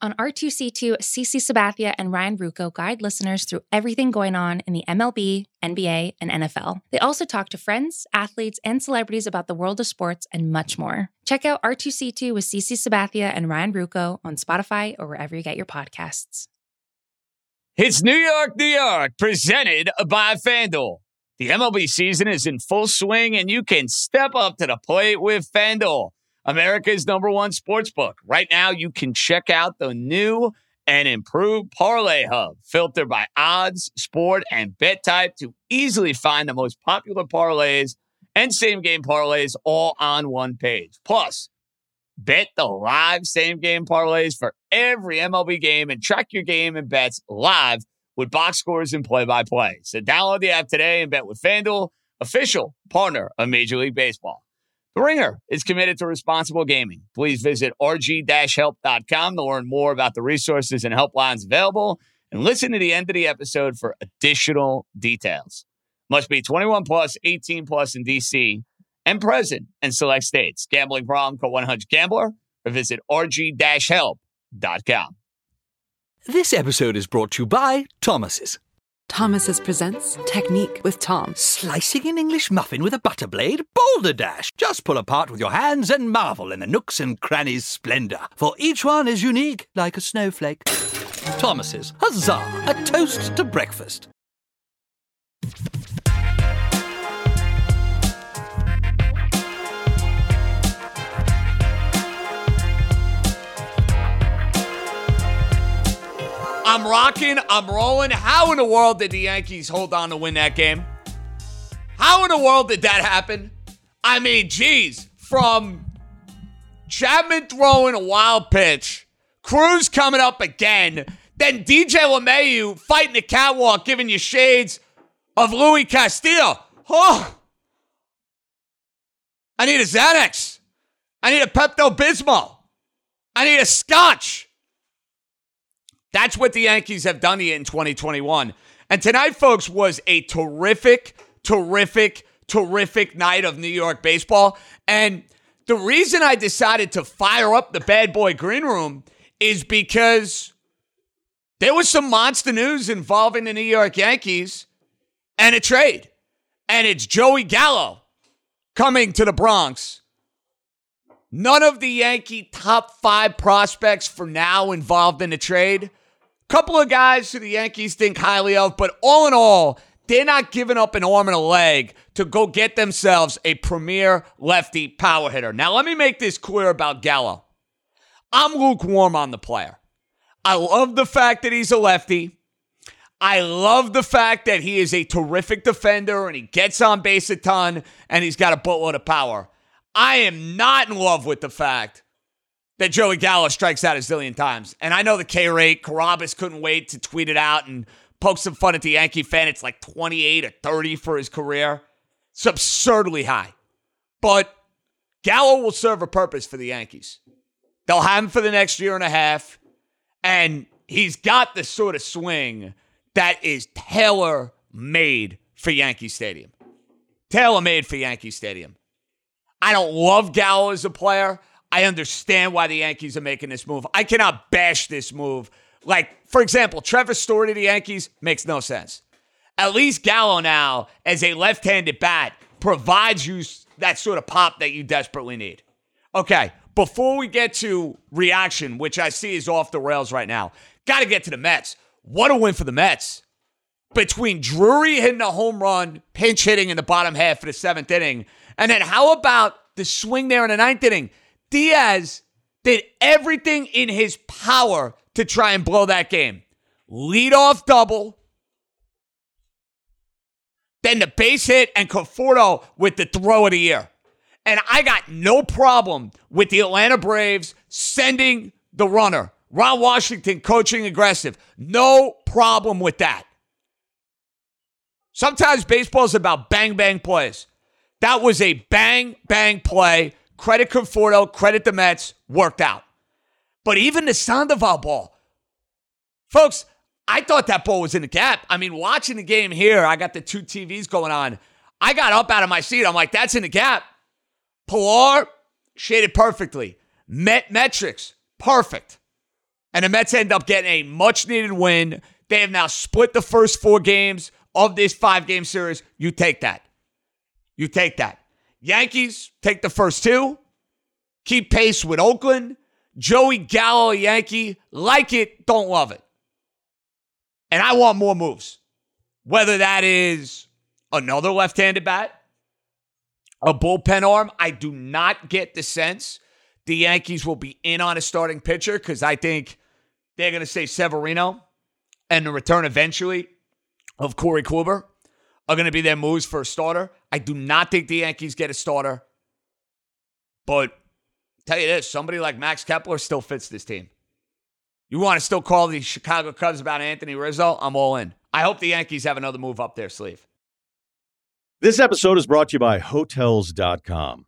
On R2C2, CC Sabathia and Ryan Ruocco guide listeners through everything going on in the MLB, NBA, and NFL. They also talk to friends, athletes, and celebrities about the world of sports and much more. Check out R2C2 with CC Sabathia and Ryan Ruocco on Spotify or wherever you get your podcasts. It's New York, New York, presented by FanDuel. The MLB season is in full swing, and you can step up to the plate with FanDuel. America's number one sports book. Right now, you can check out the new and improved Parlay Hub, filtered by odds, sport, and bet type to easily find the most popular parlays and same game parlays all on one page. Plus, bet the live same game parlays for every MLB game and track your game and bets live with box scores and play by play. So download the app today and bet with FanDuel, official partner of Major League Baseball. The Ringer is committed to responsible gaming. Please visit rg-help.com to learn more about the resources and helplines available and listen to the end of the episode for additional details. Must be 21 plus, 18 plus in DC and present in select states. Gambling problem, call 100 Gambler or visit rg-help.com. This episode is brought to you by Thomas's. Thomas's presents Technique with Tom. Slicing an English muffin with a butter blade? Boulder Dash! Just pull apart with your hands and marvel in the nooks and crannies' splendor, for each one is unique like a snowflake. Thomas's, huzzah! A toast to breakfast. Rocking. I'm rolling. How in the world did the Yankees hold on to win that game? How in the world did that happen? I mean, geez, from Chapman throwing a wild pitch, Cruz coming up again, then DJ LeMahieu fighting the catwalk, giving you shades of Luis Castillo. Oh, I need a Xanax. I need a Pepto Bismol. I need a Scotch. That's what the Yankees have done in 2021. And tonight, folks, was a terrific, terrific, terrific night of New York baseball. And the reason I decided to fire up the bad boy green room is because there was some monster news involving the New York Yankees and a trade. And it's Joey Gallo coming to the Bronx. None of the Yankee top five prospects for now involved in the trade. Couple of guys who the Yankees think highly of, but all in all, they're not giving up an arm and a leg to go get themselves a premier lefty power hitter. Now, let me make this clear about Gallo. I'm lukewarm on the player. I love the fact that he's a lefty. I love the fact that he is a terrific defender and he gets on base a ton and he's got a boatload of power. I am not in love with the fact that Joey Gallo strikes out a zillion times. And I know the K rate, Carabas couldn't wait to tweet it out and poke some fun at the Yankee fan. It's like 28 or 30 for his career. It's absurdly high. But Gallo will serve a purpose for the Yankees. They'll have him for the next year and a half. And he's got the sort of swing that is tailor made for Yankee Stadium. Tailor made for Yankee Stadium. I don't love Gallo as a player. I understand why the Yankees are making this move. I cannot bash this move. Like, for example, Trevor Story to the Yankees makes no sense. At least Gallo now, as a left handed bat, provides you that sort of pop that you desperately need. Okay, before we get to reaction, which I see is off the rails right now, got to get to the Mets. What a win for the Mets. Between Drury hitting a home run, pinch hitting in the bottom half of the seventh inning, and then how about the swing there in the ninth inning? Diaz did everything in his power to try and blow that game. Lead off double. Then the base hit and Conforto with the throw of the year. And I got no problem with the Atlanta Braves sending the runner. Ron Washington coaching aggressive. No problem with that. Sometimes baseball is about bang bang plays. That was a bang bang play Credit Conforto, credit the Mets, worked out. But even the Sandoval ball, folks, I thought that ball was in the gap. I mean, watching the game here, I got the two TVs going on. I got up out of my seat. I'm like, that's in the gap. Pilar shaded perfectly. Met metrics, perfect. And the Mets end up getting a much needed win. They have now split the first four games of this five game series. You take that. You take that. Yankees take the first two, keep pace with Oakland. Joey Gallo, Yankee, like it, don't love it. And I want more moves. Whether that is another left handed bat, a bullpen arm, I do not get the sense the Yankees will be in on a starting pitcher because I think they're going to say Severino and the return eventually of Corey Kluber are going to be their moves for a starter. I do not think the Yankees get a starter. But tell you this somebody like Max Kepler still fits this team. You want to still call the Chicago Cubs about Anthony Rizzo? I'm all in. I hope the Yankees have another move up their sleeve. This episode is brought to you by Hotels.com.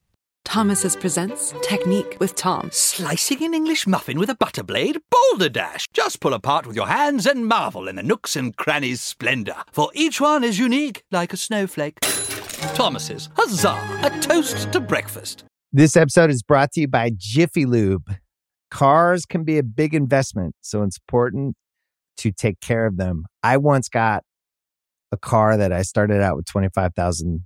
Thomas's presents Technique with Tom. Slicing an English muffin with a butter blade? Boulder Dash! Just pull apart with your hands and marvel in the nooks and crannies' splendor, for each one is unique like a snowflake. Thomas's, huzzah! A toast to breakfast. This episode is brought to you by Jiffy Lube. Cars can be a big investment, so it's important to take care of them. I once got a car that I started out with 25,000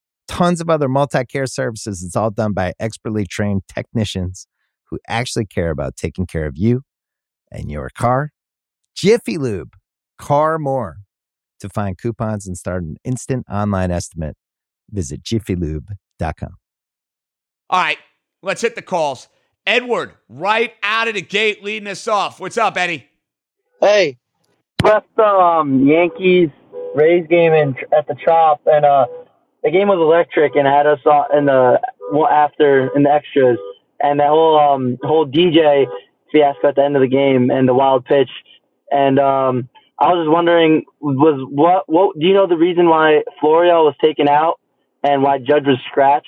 tons of other multi care services. It's all done by expertly trained technicians who actually care about taking care of you and your car. Jiffy Lube, car more. To find coupons and start an instant online estimate, visit jiffylube.com. All right, let's hit the calls. Edward, right out of the gate, leading us off. What's up, Eddie? Hey, left the um, Yankees Rays game in at the Trop, and uh, the game was electric, and had us in the after in the extras, and that whole um whole DJ fiasco at the end of the game and the wild pitch, and um, I was just wondering, was what what do you know the reason why Florial was taken out and why Judge was scratched?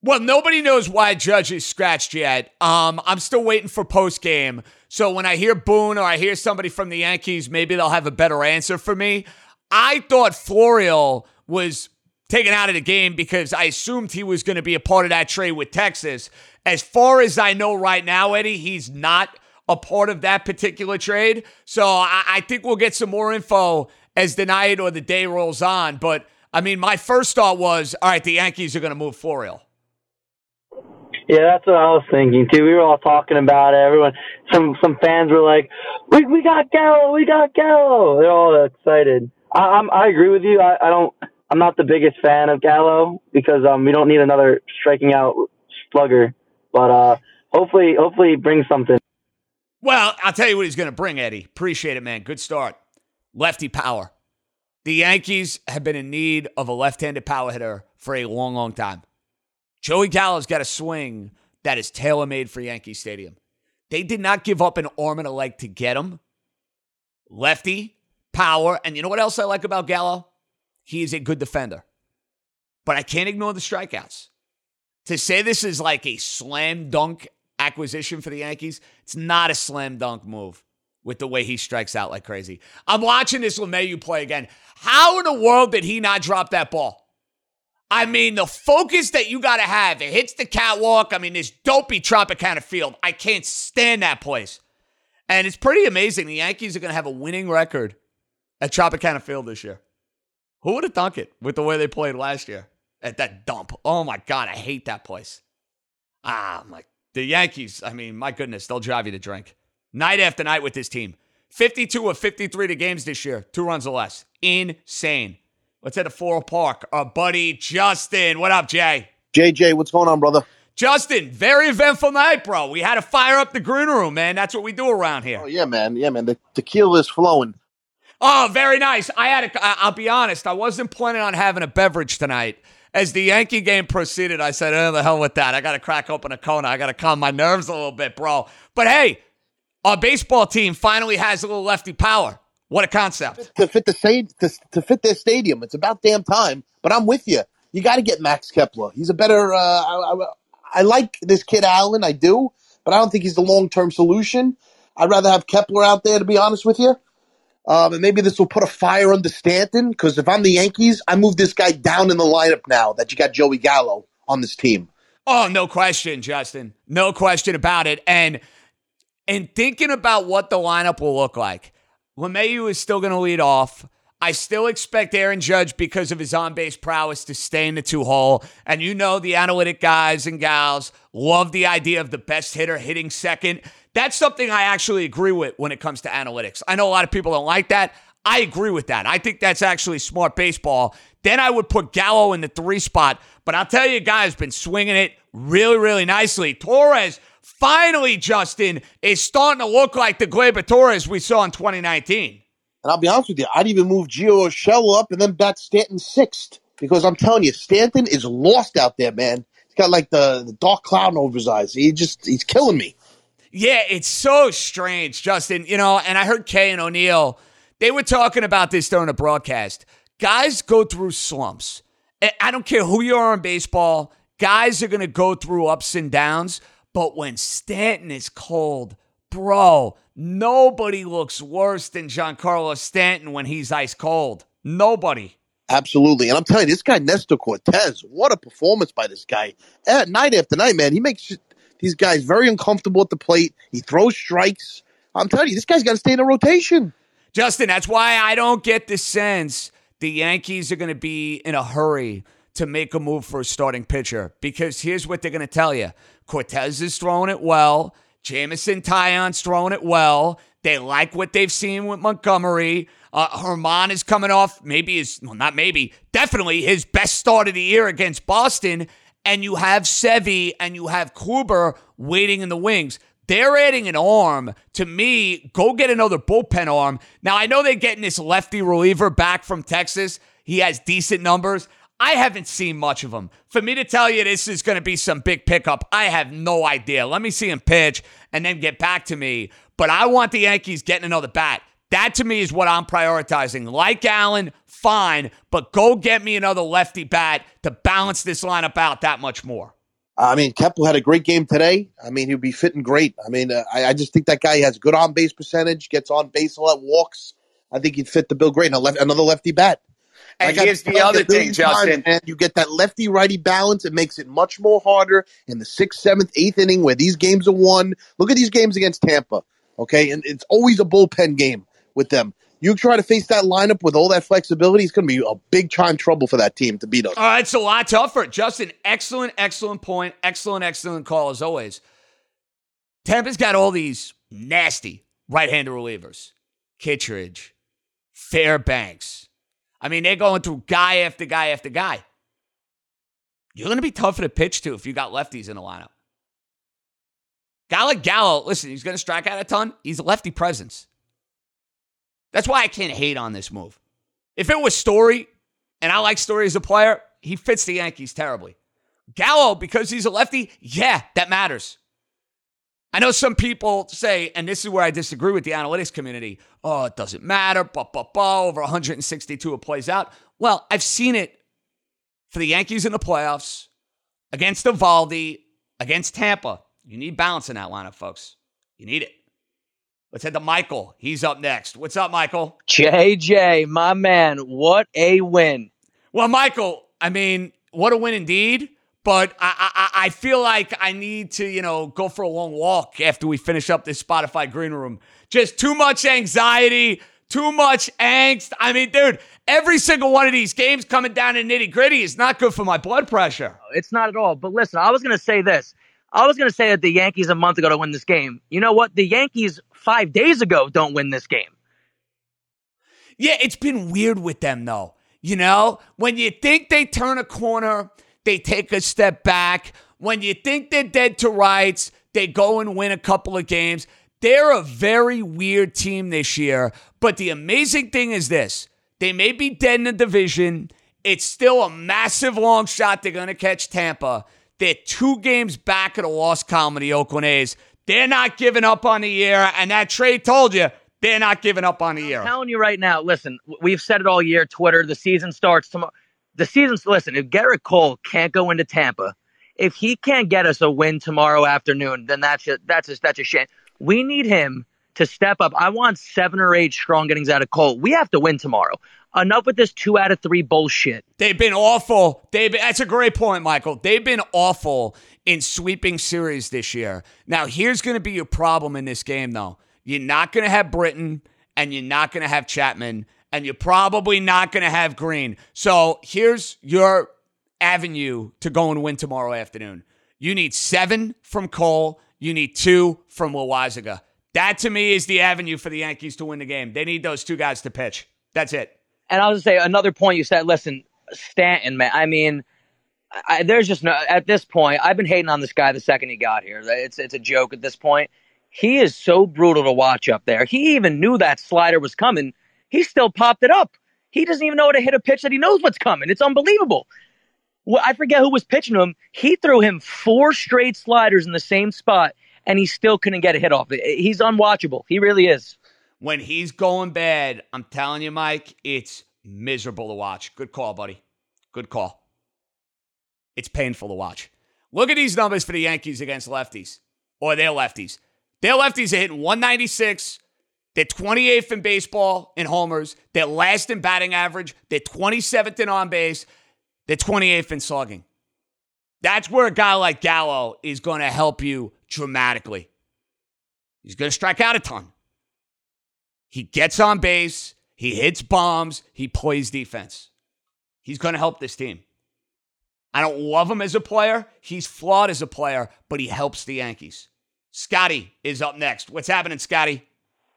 Well, nobody knows why Judge is scratched yet. Um, I'm still waiting for post game. So when I hear Boone or I hear somebody from the Yankees, maybe they'll have a better answer for me. I thought Florial was taken out of the game because I assumed he was going to be a part of that trade with Texas. As far as I know right now, Eddie, he's not a part of that particular trade. So I, I think we'll get some more info as the night or the day rolls on. But I mean, my first thought was, all right, the Yankees are going to move Florial. Yeah, that's what I was thinking too. We were all talking about it. Everyone, some some fans were like, "We we got Gallo, we got Gallo." They're all excited. I, I'm I agree with you. I, I don't. I'm not the biggest fan of Gallo because um we don't need another striking out slugger. But uh, hopefully, hopefully, he brings something. Well, I'll tell you what he's going to bring, Eddie. Appreciate it, man. Good start. Lefty power. The Yankees have been in need of a left handed power hitter for a long, long time. Joey Gallo's got a swing that is tailor made for Yankee Stadium. They did not give up an arm and a leg to get him. Lefty, power. And you know what else I like about Gallo? He is a good defender. But I can't ignore the strikeouts. To say this is like a slam dunk acquisition for the Yankees, it's not a slam dunk move with the way he strikes out like crazy. I'm watching this LeMahieu play again. How in the world did he not drop that ball? I mean, the focus that you got to have. It hits the catwalk. I mean, this dopey Tropicana field. I can't stand that place. And it's pretty amazing. The Yankees are going to have a winning record at Tropicana Field this year. Who would have thunk it with the way they played last year at that dump? Oh my God, I hate that place. Ah, my the Yankees. I mean, my goodness, they'll drive you to drink night after night with this team. 52 of 53 to games this year, two runs or less. Insane. Let's head to Floral Park. Our buddy Justin. What up, Jay? JJ, what's going on, brother? Justin, very eventful night, bro. We had to fire up the green room, man. That's what we do around here. Oh yeah, man. Yeah, man. The tequila is flowing. Oh, very nice. I had a, I'll be honest, I wasn't planning on having a beverage tonight. As the Yankee game proceeded, I said, oh, the hell with that. I got to crack open a Kona. I got to calm my nerves a little bit, bro. But hey, our baseball team finally has a little lefty power. What a concept. To fit the state, to, to fit their stadium. It's about damn time. But I'm with you. You got to get Max Kepler. He's a better. Uh, I, I, I like this kid Allen. I do, but I don't think he's the long term solution. I'd rather have Kepler out there, to be honest with you. Um, and maybe this will put a fire under Stanton because if I'm the Yankees, I move this guy down in the lineup now that you got Joey Gallo on this team. Oh, no question, Justin. No question about it. And and thinking about what the lineup will look like, LeMahieu is still going to lead off. I still expect Aaron Judge because of his on base prowess to stay in the two hole. And you know, the analytic guys and gals love the idea of the best hitter hitting second. That's something I actually agree with when it comes to analytics. I know a lot of people don't like that. I agree with that. I think that's actually smart baseball. Then I would put Gallo in the three spot. But I'll tell you, guys, been swinging it really, really nicely. Torres finally, Justin, is starting to look like the Gleyber Torres we saw in 2019. And I'll be honest with you, I'd even move Gio Urshela up and then bat Stanton sixth because I'm telling you, Stanton is lost out there, man. He's got like the, the dark cloud over his eyes. He just he's killing me. Yeah, it's so strange, Justin. You know, and I heard Kay and O'Neill, they were talking about this during a broadcast. Guys go through slumps. I don't care who you are in baseball, guys are going to go through ups and downs. But when Stanton is cold, bro, nobody looks worse than Giancarlo Stanton when he's ice cold. Nobody. Absolutely. And I'm telling you, this guy, Nestor Cortes, what a performance by this guy. At night after night, man, he makes these guys very uncomfortable at the plate. He throws strikes. I'm telling you, this guy's got to stay in the rotation. Justin, that's why I don't get the sense the Yankees are going to be in a hurry to make a move for a starting pitcher because here's what they're going to tell you Cortes is throwing it well. Jameson Taillon's throwing it well. They like what they've seen with Montgomery. Uh, Germán is coming off maybe his, well, not maybe, definitely his best start of the year against Boston. And you have Sevy and you have Kluber waiting in the wings. They're adding an arm. To me, go get another bullpen arm. Now, I know they're getting this lefty reliever back from Texas. He has decent numbers. I haven't seen much of him. For me to tell you this is going to be some big pickup, I have no idea. Let me see him pitch and then get back to me. But I want the Yankees getting another bat. That to me is what I'm prioritizing. Like Allen, fine, but go get me another lefty bat to balance this lineup out that much more. I mean, Kepler had a great game today. I mean, he'll be fitting great. I mean, uh, I, I, just think that guy has good on base percentage, gets on base a lot, walks. I think he'd fit the bill great. And left, another lefty bat. And here's the other thing, Justin. And you get that lefty righty balance. It makes it much more harder in the sixth, seventh, eighth inning where these games are won. Look at these games against Tampa. Okay. And it's always a bullpen game with them. You try to face that lineup with all that flexibility, it's going to be a big time trouble for that team to beat us. Uh, it's a lot tougher. Justin, excellent, excellent point. Excellent, excellent call as always. Tampa's got all these nasty right handed relievers Kittredge, Fairbanks, I mean, they're going through guy after guy after guy. You're going to be tougher to pitch to if you got lefties in the lineup. Guy like Gallo, listen, he's going to strike out a ton. He's a lefty presence. That's why I can't hate on this move. If it was Story, and I like Story as a player, he fits the Yankees terribly. Gallo, because he's a lefty, yeah, that matters. I know some people say, and this is where I disagree with the analytics community. Oh, it doesn't matter. Bah, bah, bah, over 162, it plays out. Well, I've seen it for the Yankees in the playoffs against Eovaldi, against Tampa. You need balance in that lineup, folks. You need it. Let's head to Michael. He's up next. What's up, Michael? JJ, my man, what a win. Well, Michael, I mean, what a win indeed. But I, I, I feel like I need to, you know, go for a long walk after we finish up this Spotify green room. Just too much anxiety, too much angst. I mean, dude, every single one of these games coming down to nitty gritty is not good for my blood pressure. Oh, it's not at all. But listen, I was going to say this. I was going to say that the Yankees a month ago to win this game. You know what? The Yankees five days ago don't win this game. Yeah, it's been weird with them though. You know, when you think they turn a corner, they take a step back. When you think they're dead to rights, they go and win a couple of games. They're a very weird team this year. But the amazing thing is this they may be dead in the division. It's still a massive long shot they're going to catch Tampa. They're two games back of the loss column of the Oakland A's. They're not giving up on the year. And that trade told you they're not giving up on the year. I'm telling you right now, listen, we've said it all year, Twitter, the season starts tomorrow. The season's, listen, if Gerrit Cole can't go into Tampa, if he can't get us a win tomorrow afternoon, then that's a, that's a, that's a shame. We need him to step up. I want seven or eight strong innings out of Cole. We have to win tomorrow. Enough with this two out of three bullshit. They've been awful. They've been, that's a great point, Michael. They've been awful in sweeping series this year. Now, here's going to be your problem in this game, though. You're not going to have Britton, and you're not going to have Chapman and you're probably not going to have Green. So here's your avenue to go and win tomorrow afternoon. You need seven from Cole. You need two from Loaisiga. That to me is the avenue for the Yankees to win the game. They need those two guys to pitch. That's it. And I'll just say another point you said. Listen, Stanton, man. I mean, I, there's just no at this point. I've been hating on this guy the second he got here. It's it's a joke at this point. He is so brutal to watch up there. He even knew that slider was coming. He still popped it up. He doesn't even know how to hit a pitch that he knows what's coming. It's unbelievable. Well, I forget who was pitching him. He threw him four straight sliders in the same spot, and he still couldn't get a hit off. He's unwatchable. He really is. When he's going bad, I'm telling you, Mike, it's miserable to watch. Good call, buddy. Good call. It's painful to watch. Look at these numbers for the Yankees against lefties or their lefties. Their lefties are hitting 196. They're 28th in baseball in homers. They're last in batting average. They're 27th in on base. They're 28th in slugging. That's where a guy like Gallo is going to help you dramatically. He's going to strike out a ton. He gets on base. He hits bombs. He plays defense. He's going to help this team. I don't love him as a player. He's flawed as a player, but he helps the Yankees. Scotty is up next. What's happening, Scotty?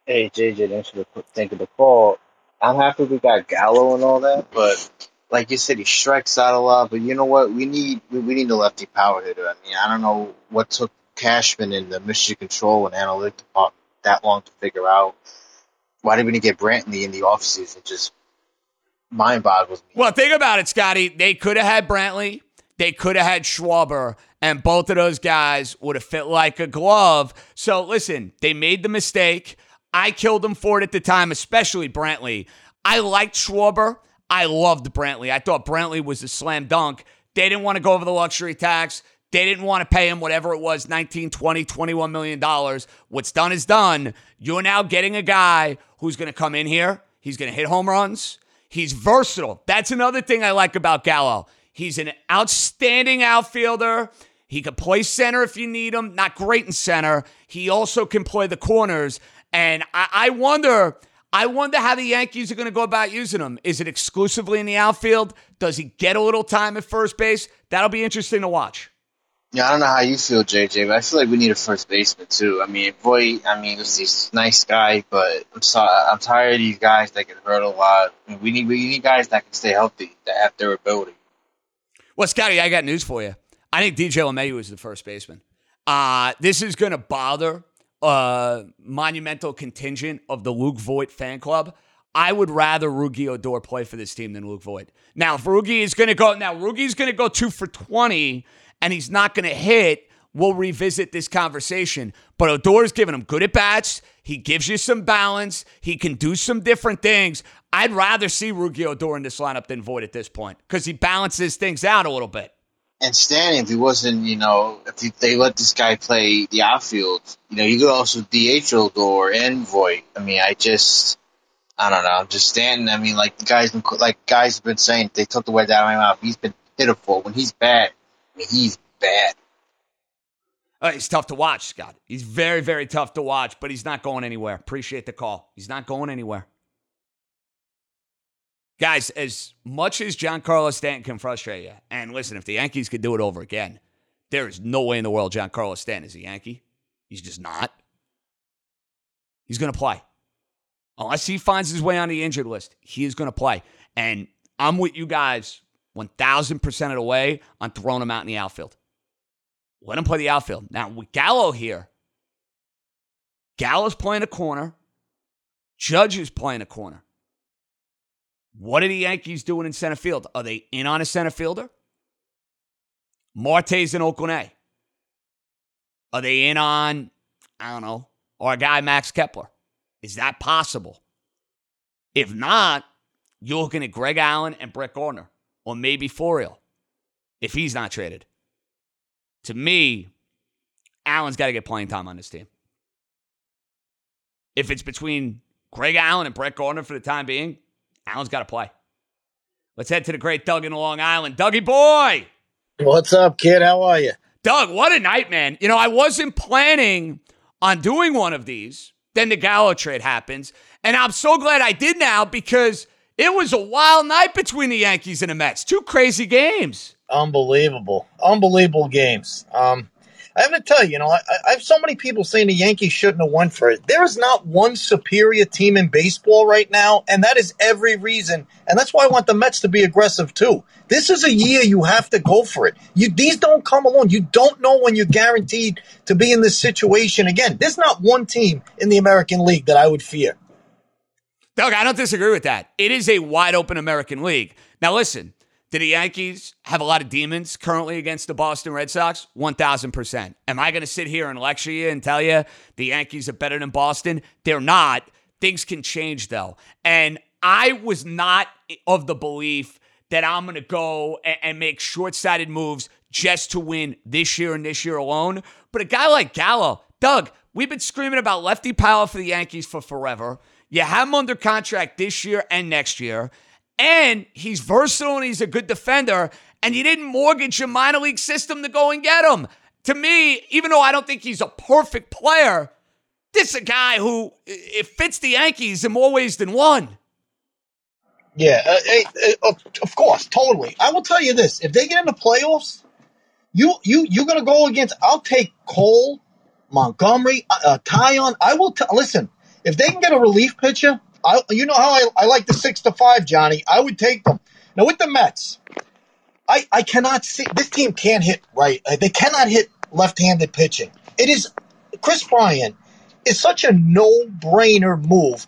Hey, JJ, thanks for the, thank the call. I'm happy we got Gallo and all that, but like you said, he strikes out a lot. But you know what? We need we, we need a lefty power hitter. I mean, I don't know what took Cashman in the mission control and analytic department that long to figure out. Why didn't we get Brantley in the offseason? Just mind boggles. Well, think about it, Scotty. They could have had Brantley. They could have had Schwarber, and both of those guys would have fit like a glove. So listen, they made the mistake. I killed them for it at the time, especially Brantley. I liked Schwarber. I loved Brantley. I thought Brantley was a slam dunk. They didn't want to go over the luxury tax. They didn't want to pay him whatever it was 19, 20, 21 million dollars. What's done is done. You're now getting a guy who's going to come in here. He's going to hit home runs. He's versatile. That's another thing I like about Gallo. He's an outstanding outfielder. He can play center if you need him. Not great in center. He also can play the corners. And I, I wonder, I wonder how the Yankees are going to go about using him. Is it exclusively in the outfield? Does he get a little time at first base? That'll be interesting to watch. Yeah, I don't know how you feel, JJ, but I feel like we need a first baseman too. I mean, Voit, I mean, he's this nice guy, but I'm sorry, I'm tired of these guys that get hurt a lot. I mean, we need we need guys that can stay healthy, that have durability. Well, Scotty, I got news for you. I think DJ LeMahieu is the first baseman. Uh, this is going to bother a monumental contingent of the Luke Voit fan club. I would rather Rougned Odor play for this team than Luke Voit. Now, if Rougned is going to go, now Rougned's going to go two for 20 and he's not going to hit, we'll revisit this conversation. But Odor's giving him good at bats. He gives you some balance. He can do some different things. I'd rather see Rougned Odor in this lineup than Voit at this point because he balances things out a little bit. And Stanton, if he wasn't, you know, if they let this guy play the outfield, you know, you could also DH Odor and Voit. I mean, I just, I don't know, I'm just Stanton. I mean, like the guys, like guys have been saying, they took the word out of my mouth. He's been pitiful. When he's bad, he's bad. Uh, he's tough to watch, Scott. He's very, very tough to watch, but he's not going anywhere. Appreciate the call. He's not going anywhere. Guys, as much as Giancarlo Stanton can frustrate you, and listen, if the Yankees could do it over again, there is no way in the world Giancarlo Stanton is a Yankee. He's just not. He's going to play. Unless he finds his way on the injured list, he is going to play. And I'm with you guys 1,000% of the way on throwing him out in the outfield. Let him play the outfield. Now, with Gallo here, Gallo's playing a corner. Judge is playing a corner. What are the Yankees doing in center field? Are they in on a center fielder? Marte's in Oakland A. Are they in on, I don't know, or a guy Max Kepler? Is that possible? If not, you're looking at Greg Allen and Brett Gardner, or maybe Florial, if he's not traded. To me, Allen's got to get playing time on this team. If it's between Greg Allen and Brett Gardner for the time being, Allen's got to play. Let's head to the great Doug in Long Island. Dougie boy! What's up, kid? How are you? Doug, what a night, man. You know, I wasn't planning on doing one of these. Then the Gallo trade happens. And I'm so glad I did now because it was a wild night between the Yankees and the Mets. Two crazy games. Unbelievable. Unbelievable games. Um, I have to tell you, you know, I, I have so many people saying the Yankees shouldn't have won for it. There is not one superior team in baseball right now, and that is every reason. And that's why I want the Mets to be aggressive too. This is a year you have to go for it. You these don't come along. You don't know when you're guaranteed to be in this situation again. There's not one team in the American League that I would fear. Doug, I don't disagree with that. It is a wide open American League. Now listen, do the Yankees have a lot of demons currently against the Boston Red Sox? 1000%. Am I going to sit here and lecture you and tell you the Yankees are better than Boston? They're not. Things can change, though. And I was not of the belief that I'm going to go and make short sighted moves just to win this year and this year alone. But a guy like Gallo, Doug, we've been screaming about lefty power for the Yankees for forever. You have him under contract this year and next year and he's versatile and he's a good defender. And you didn't mortgage your minor league system to go and get him. To me, even though I don't think he's a perfect player, this is a guy who it fits the Yankees in more ways than one. Yeah, uh, uh, of course, totally. I will tell you this: if they get in the playoffs, you you you're gonna go against. I'll take Cole, Montgomery, uh, uh Taillon. I will t- listen. If they can get a relief pitcher, I, you know how I, I like the six to five, Johnny. I would take them. Now with the Mets, I, I cannot see this team can't hit right. Uh, they cannot hit left-handed pitching. It is Kris Bryant is such a no-brainer move.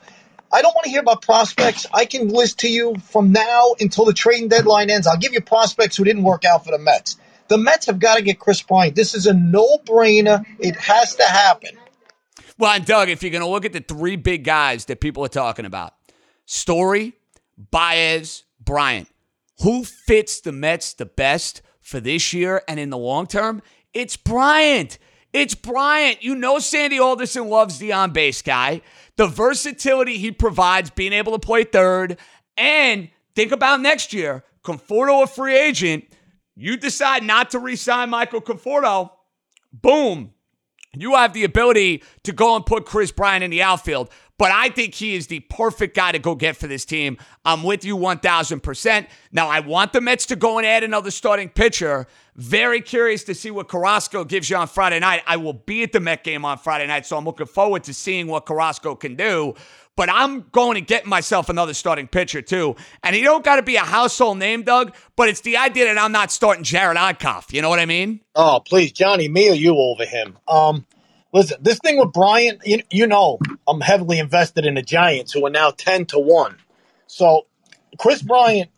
I don't want to hear about prospects. I can list to you from now until the trading deadline ends. I'll give you prospects who didn't work out for the Mets. The Mets have got to get Kris Bryant. This is a no-brainer. It has to happen. Well, and Doug, if you're going to look at the three big guys that people are talking about Story, Baez, Bryant, who fits the Mets the best for this year and in the long term? It's Bryant. It's Bryant. You know Sandy Alderson loves the on base guy. The versatility he provides, being able to play third. And think about next year Conforto, a free agent. You decide not to re sign Michael Conforto. Boom you have the ability to go and put Kris Bryant in the outfield, but I think he is the perfect guy to go get for this team. I'm with you 1000%. Now, I want the Mets to go and add another starting pitcher. Very curious to see what Carrasco gives you on Friday night. I will be at the Met game on Friday night, so I'm looking forward to seeing what Carrasco can do. But I'm going to get myself another starting pitcher, too. And he don't got to be a household name, Doug, but it's the idea that I'm not starting Jerad Eickhoff. You know what I mean? Oh, please, Johnny, me or you over him. Um, Listen, this thing with Bryant, you, you know, I'm heavily invested in the Giants, who are now 10 to 1. So Chris Bryant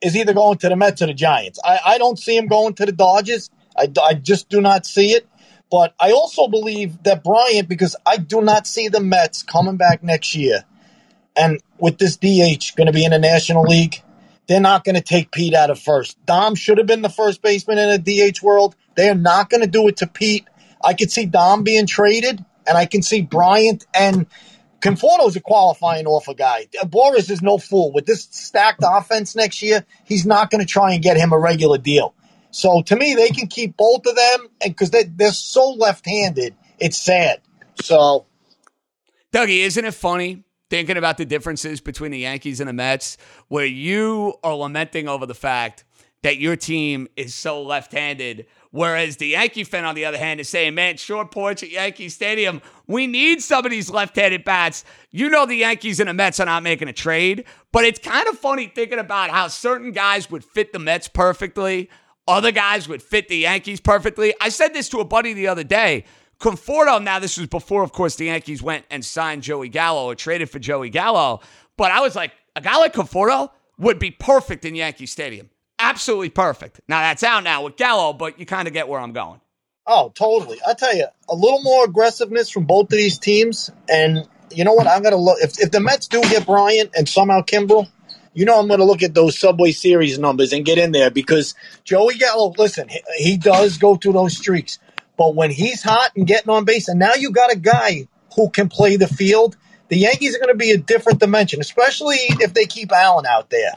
is either going to the Mets or the Giants. I, I don't see him going to the Dodgers. I, I just do not see it. But I also believe that Bryant, because I do not see the Mets coming back next year, and with this DH going to be in the National League, they're not going to take Pete out of first. Dom should have been the first baseman in a DH world. They are not going to do it to Pete. I could see Dom being traded, and I can see Bryant and Conforto's a qualifying offer guy. Boris is no fool. With this stacked offense next year, he's not going to try and get him a regular deal. So to me, they can keep both of them, and because they, they're so left-handed, it's sad. So, Dougie, isn't it funny thinking about the differences between the Yankees and the Mets, where you are lamenting over the fact that your team is so left-handed, whereas the Yankee fan, on the other hand, is saying, "Man, short porch at Yankee Stadium, we need some of these left-handed bats." You know, the Yankees and the Mets are not making a trade, but it's kind of funny thinking about how certain guys would fit the Mets perfectly, other guys would fit the Yankees perfectly. I said this to a buddy the other day. Conforto, now this was before, of course, the Yankees went and signed Joey Gallo or traded for Joey Gallo. But I was like, a guy like Conforto would be perfect in Yankee Stadium. Absolutely perfect. Now that's out now with Gallo, but you kind of get where I'm going. oh, totally. I tell you, a little more aggressiveness from both of these teams, and you know what? I'm to look if if the Mets do get Bryant and somehow Kimbrel. You know, I'm going to look at those Subway Series numbers and get in there because Joey Gallo, listen, he, he does go through those streaks. But when he's hot and getting on base, and now you got a guy who can play the field, the Yankees are going to be a different dimension, especially if they keep Allen out there.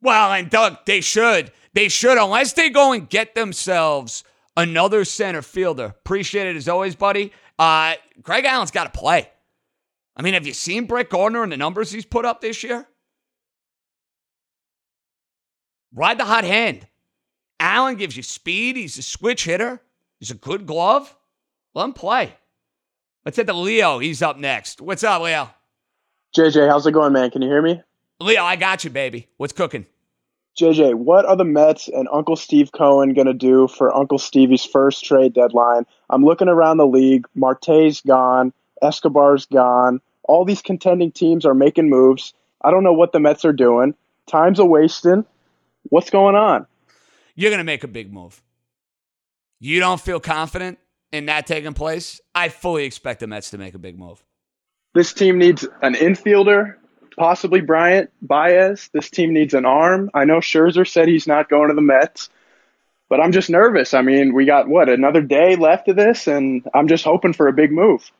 Well, and Doug, they should. They should, unless they go and get themselves another center fielder. Appreciate it as always, buddy. Uh, Greg Allen's got to play. I mean, have you seen Brett Gardner and the numbers he's put up this year? Ride the hot hand. Allen gives you speed. He's a switch hitter. He's a good glove. Let him play. Let's hit the Leo. He's up next. What's up, Leo? JJ, how's it going, man? Can you hear me? Leo, I got you, baby. What's cooking? JJ, what are the Mets and Uncle Steve Cohen going to do for Uncle Stevie's first trade deadline? I'm looking around the league. Marte's gone. Escobar's gone. All these contending teams are making moves. I don't know what the Mets are doing. Time's a wasting. What's going on? You're going to make a big move. You don't feel confident in that taking place? I fully expect the Mets to make a big move. This team needs an infielder, possibly Bryant Baez. This team needs an arm. I know Scherzer said he's not going to the Mets, but I'm just nervous. I mean, we got what another day left of this, and I'm just hoping for a big move.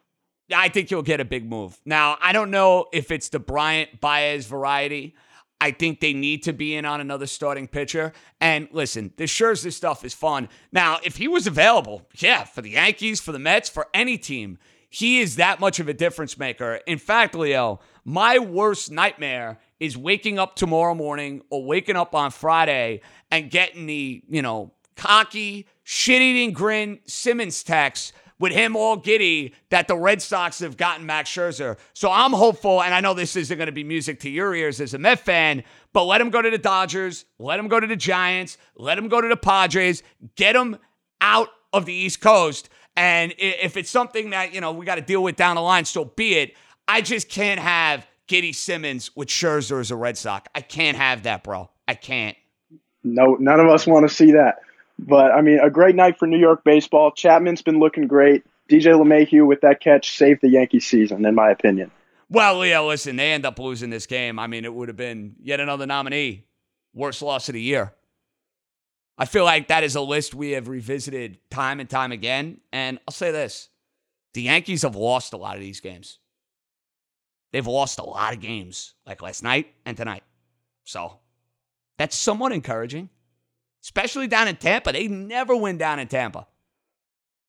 I think you'll get a big move. Now, I don't know if it's the Bryant Baez variety. I think they need to be in on another starting pitcher. And listen, the Scherzer stuff is fun. Now, if he was available, yeah, for the Yankees, for the Mets, for any team, he is that much of a difference maker. In fact, Leo, my worst nightmare is waking up tomorrow morning or waking up on Friday and getting the, you know, cocky, shit eating grin Simmons text with him all giddy that the Red Sox have gotten Max Scherzer. So I'm hopeful, and I know this isn't going to be music to your ears as a Met fan, but let him go to the Dodgers, let him go to the Giants, let him go to the Padres, get him out of the East Coast. And if it's something that, you know, we got to deal with down the line, so be it. I just can't have Giddy Simmons with Scherzer as a Red Sox. I can't have that, bro. I can't. No, none of us want to see that. But I mean, a great night for New York baseball. Chapman's been looking great. DJ LeMahieu with that catch saved the Yankees season, in my opinion. Well, Leo, listen, they end up losing this game. I mean, it would have been yet another nominee. Worst loss of the year. I feel like that is a list we have revisited time and time again. And I'll say this the Yankees have lost a lot of these games. They've lost a lot of games, like last night and tonight. So that's somewhat encouraging, especially down in Tampa. They never win down in Tampa.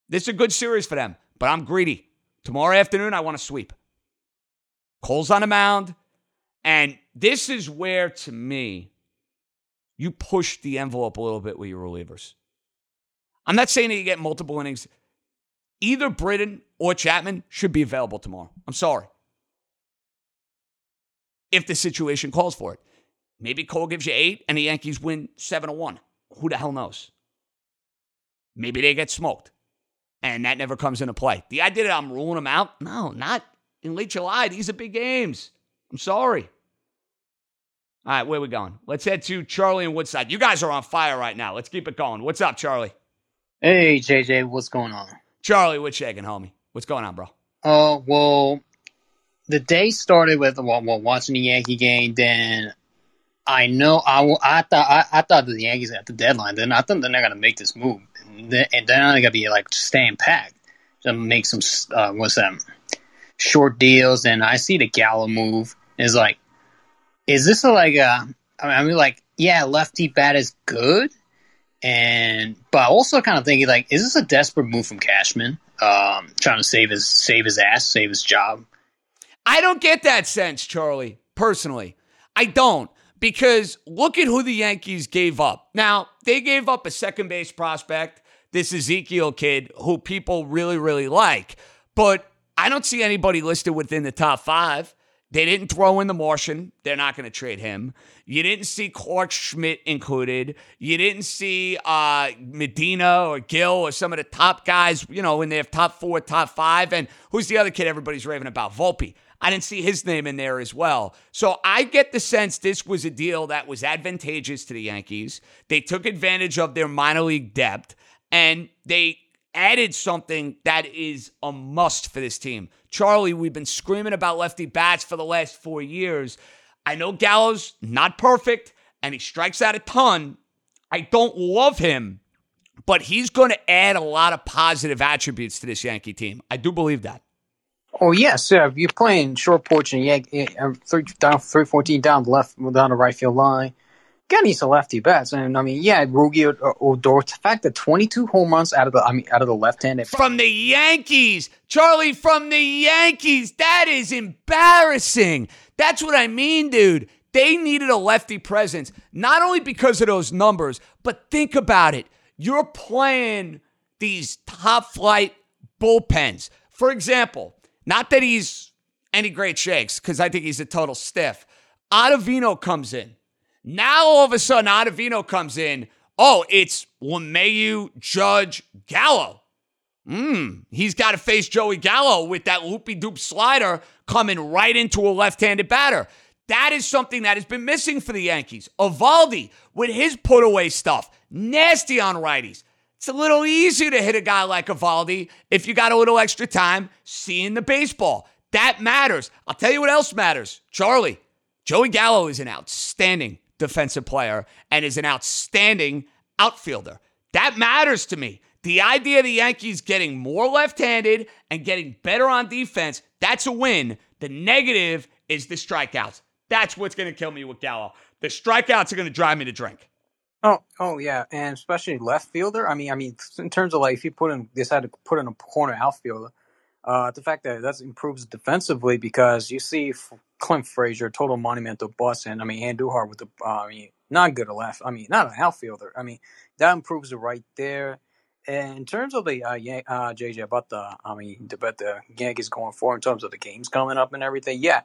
This is a good series for them, but I'm greedy. Tomorrow afternoon, I want to sweep. Cole's on the mound. And this is where, to me, you push the envelope a little bit with your relievers. I'm not saying that you get multiple innings. Either Britton or Chapman should be available tomorrow. I'm sorry. If the situation calls for it. Maybe Cole gives you eight and the Yankees win 7 to 1. Who the hell knows? Maybe they get smoked. And that never comes into play. The idea that I'm ruling them out? No, not in late July. These are big games. I'm sorry. All right, where we going? Let's head to Charlie and Woodside. You guys are on fire right now. Let's keep it going. What's up, Charlie? Hey, JJ, what's going on? Charlie, what's shaking, homie? What's going on, bro? Uh, well, the day started with well, well, watching the Yankee game. Then I know I, I thought I, I thought the Yankees at the deadline. Then I thought they're not gonna make this move, and then, they're gonna be like staying packed to make some uh, what's that short deals, and I see the Gallo move. Is like, is this a, like a? I mean, like, yeah, lefty bat is good, and but also kind of thinking like, is this a desperate move from Cashman, um, trying to save his save his ass, save his job? I don't get that sense, Charlie. Personally, I don't because look at who the Yankees gave up. Now they gave up a second base prospect, this Ezequiel kid, who people really really like, but I don't see anybody listed within the top five. They didn't throw in the Martian. They're not going to trade him. You didn't see Clarke Schmidt included. You didn't see uh, Medina or Gil or some of the top guys, you know, when they have top four, top five. And who's the other kid everybody's raving about? Volpe. I didn't see his name in there as well. So I get the sense this was a deal that was advantageous to the Yankees. They took advantage of their minor league depth and they added something that is a must for this team. Charlie, we've been screaming about lefty bats for the last four years. I know Gallo's not perfect and he strikes out a ton. I don't love him, but he's going to add a lot of positive attributes to this Yankee team. I do believe that. Oh yes, yeah. You're playing short porch and Yankee uh, three down, three fourteen down the left, down the right field line. Got needs some lefty bats, and I mean, yeah, Rougned Odor. The fact that 22 home runs out of the, I mean, out of the left hand from the Yankees, Charlie, from the Yankees. That is embarrassing. That's what I mean, dude. They needed a lefty presence, not only because of those numbers, but think about it. You're playing these top flight bullpens. For example, not that he's any great shakes, because I think he's a total stiff. Ottavino comes in. Now all of a sudden, Ottavino comes in. Oh, it's LeMahieu, Judge, Gallo. Hmm, he's got to face Joey Gallo with that loopy doop slider coming right into a left handed batter. That is something that has been missing for the Yankees. Eovaldi with his put away stuff, nasty on righties. It's a little easier to hit a guy like Eovaldi if you got a little extra time seeing the baseball. That matters. I'll tell you what else matters. Charlie, Joey Gallo is an outstanding defensive player and is an outstanding outfielder. That matters to me. The idea of the Yankees getting more left handed and getting better on defense, that's a win. The negative is the strikeouts. That's what's going to kill me with Gallo. The strikeouts are going to drive me to drink. Oh, oh yeah, and especially left fielder. I mean, I mean, in terms of like if you put in decide to put in a corner outfielder, uh, the fact that that improves defensively because you see Clint Frazier, total monumental bust, and I mean Andujar with the, uh, I mean, not good at left. I mean, not an outfielder. I mean, that improves it right there. And in terms of the uh, Yan- uh, JJ about the, I mean, about the Yankees going forward in terms of the games coming up and everything, yeah.